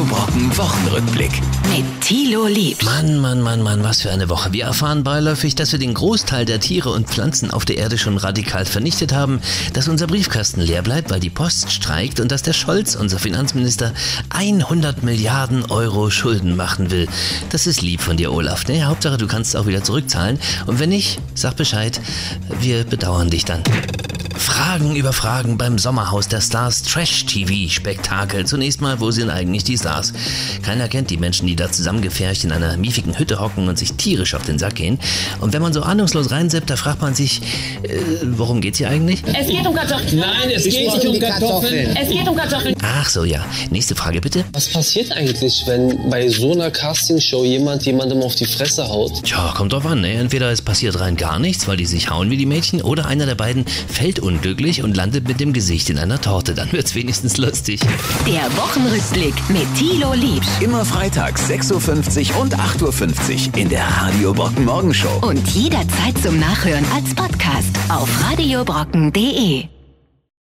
Radio Brocken Wochenrückblick. Mit Thilo Liebsch. Mann, Mann, Mann, Mann, was für eine Woche. Wir erfahren beiläufig, dass wir den Großteil der Tiere und Pflanzen auf der Erde schon radikal vernichtet haben, dass unser Briefkasten leer bleibt, weil die Post streikt und dass der Scholz, unser Finanzminister, 100 Milliarden Euro Schulden machen will. Das ist lieb von dir, Olaf. Ne? Hauptsache, du kannst es auch wieder zurückzahlen. Und wenn nicht, sag Bescheid. Wir bedauern dich dann. Fragen über Fragen beim Sommerhaus der Stars Trash-TV-Spektakel. Zunächst mal, wo sind eigentlich die Stars? Keiner kennt die Menschen, die da zusammengefärcht in einer miefigen Hütte hocken und sich tierisch auf den Sack gehen. Und wenn man so ahnungslos reinseppt, da fragt man sich, äh, worum geht's hier eigentlich? Es geht um Kartoffeln. Nein, es geht nicht um Kartoffeln. Es geht um Kartoffeln. Ach so, ja. Nächste Frage bitte. Was passiert eigentlich, wenn bei so einer Castingshow jemand jemandem auf die Fresse haut? Tja, kommt drauf an. Ne? Entweder es passiert rein gar nichts, weil die sich hauen wie die Mädchen, oder einer der beiden fällt unglücklich und landet mit dem Gesicht in einer Torte. Dann wird's wenigstens lustig. Der Wochenrückblick mit Thilo Liebsch. Immer freitags 6.50 Uhr und 8.50 Uhr in der Radio Brocken Morgenshow. Und jederzeit zum Nachhören als Podcast auf radiobrocken.de.